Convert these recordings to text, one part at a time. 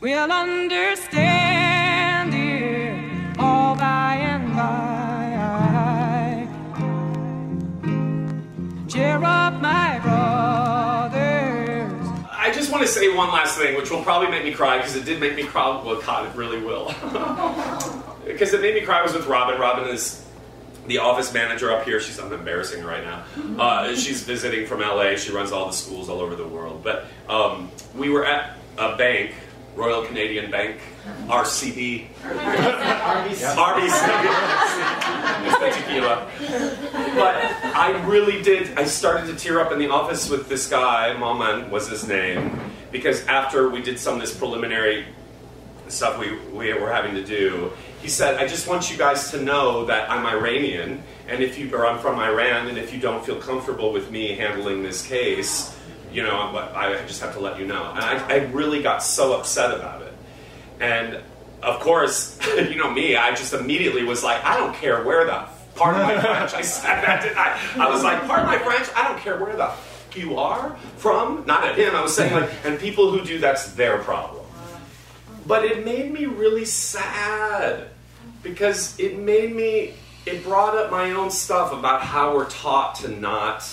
will understand it all by and by. Cheer up, my brothers. I just want to say one last thing, which will probably make me cry because it did make me cry. Well, God, it really will. Because it made me cry was with Robin. Robin is the office manager up here. She's I'm embarrassing her right now. Uh, she's visiting from LA. She runs all the schools all over the world. But um, we were at a bank, Royal Canadian Bank, RCB, RBC. the tequila. But I really did. I started to tear up in the office with this guy. Malman was his name, because after we did some of this preliminary stuff we, we were having to do, he said, I just want you guys to know that I'm Iranian, and if you, or I'm from Iran, and if you don't feel comfortable with me handling this case, you know, I just have to let you know. And I, I really got so upset about it. And of course, you know me, I just immediately was like, I don't care where the, part of my French, I said that, didn't I? I was like, part of my French, I don't care where the f- you are from. Not at him, I was saying, like, and people who do that's their problem. But it made me really sad because it made me, it brought up my own stuff about how we're taught to not.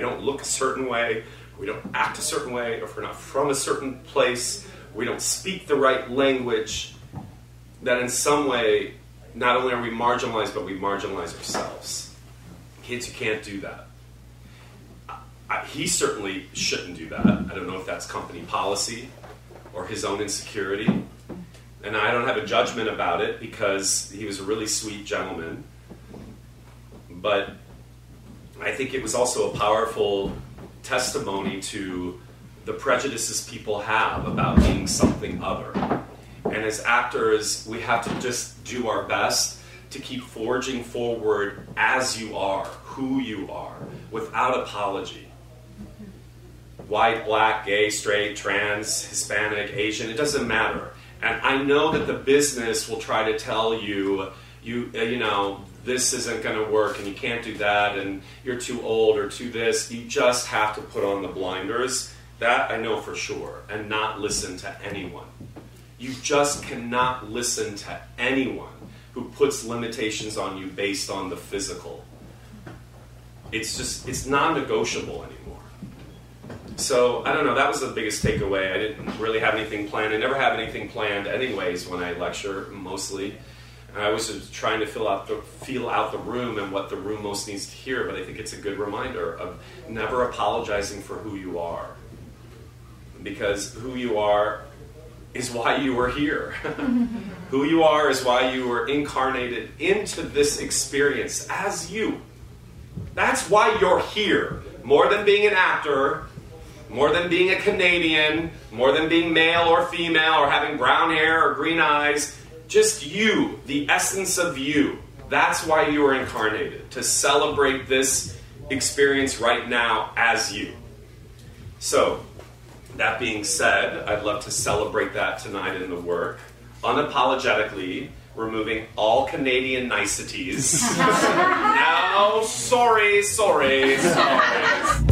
We don't look a certain way, we don't act a certain way, or if we're not from a certain place, we don't speak the right language, that in some way, not only are we marginalized, but we marginalize ourselves. Kids, you can't do that. I, he certainly shouldn't do that. I don't know if that's company policy or his own insecurity. And I don't have a judgment about it because he was a really sweet gentleman. But I think it was also a powerful testimony to the prejudices people have about being something other. And as actors, we have to just do our best to keep forging forward as you are, who you are, without apology white, black, gay, straight, trans, Hispanic, Asian, it doesn't matter. And I know that the business will try to tell you, you, uh, you know, this isn't going to work and you can't do that and you're too old or too this. You just have to put on the blinders. That I know for sure. And not listen to anyone. You just cannot listen to anyone who puts limitations on you based on the physical. It's just, it's non negotiable anymore. So I don't know. That was the biggest takeaway. I didn't really have anything planned. I never have anything planned, anyways, when I lecture. Mostly, I was trying to fill out the feel out the room and what the room most needs to hear. But I think it's a good reminder of never apologizing for who you are, because who you are is why you were here. who you are is why you were incarnated into this experience as you. That's why you're here. More than being an actor, more than being a Canadian, more than being male or female or having brown hair or green eyes, just you, the essence of you. That's why you were incarnated, to celebrate this experience right now as you. So, that being said, I'd love to celebrate that tonight in the work, unapologetically, removing all Canadian niceties. no, sorry, sorry, sorry.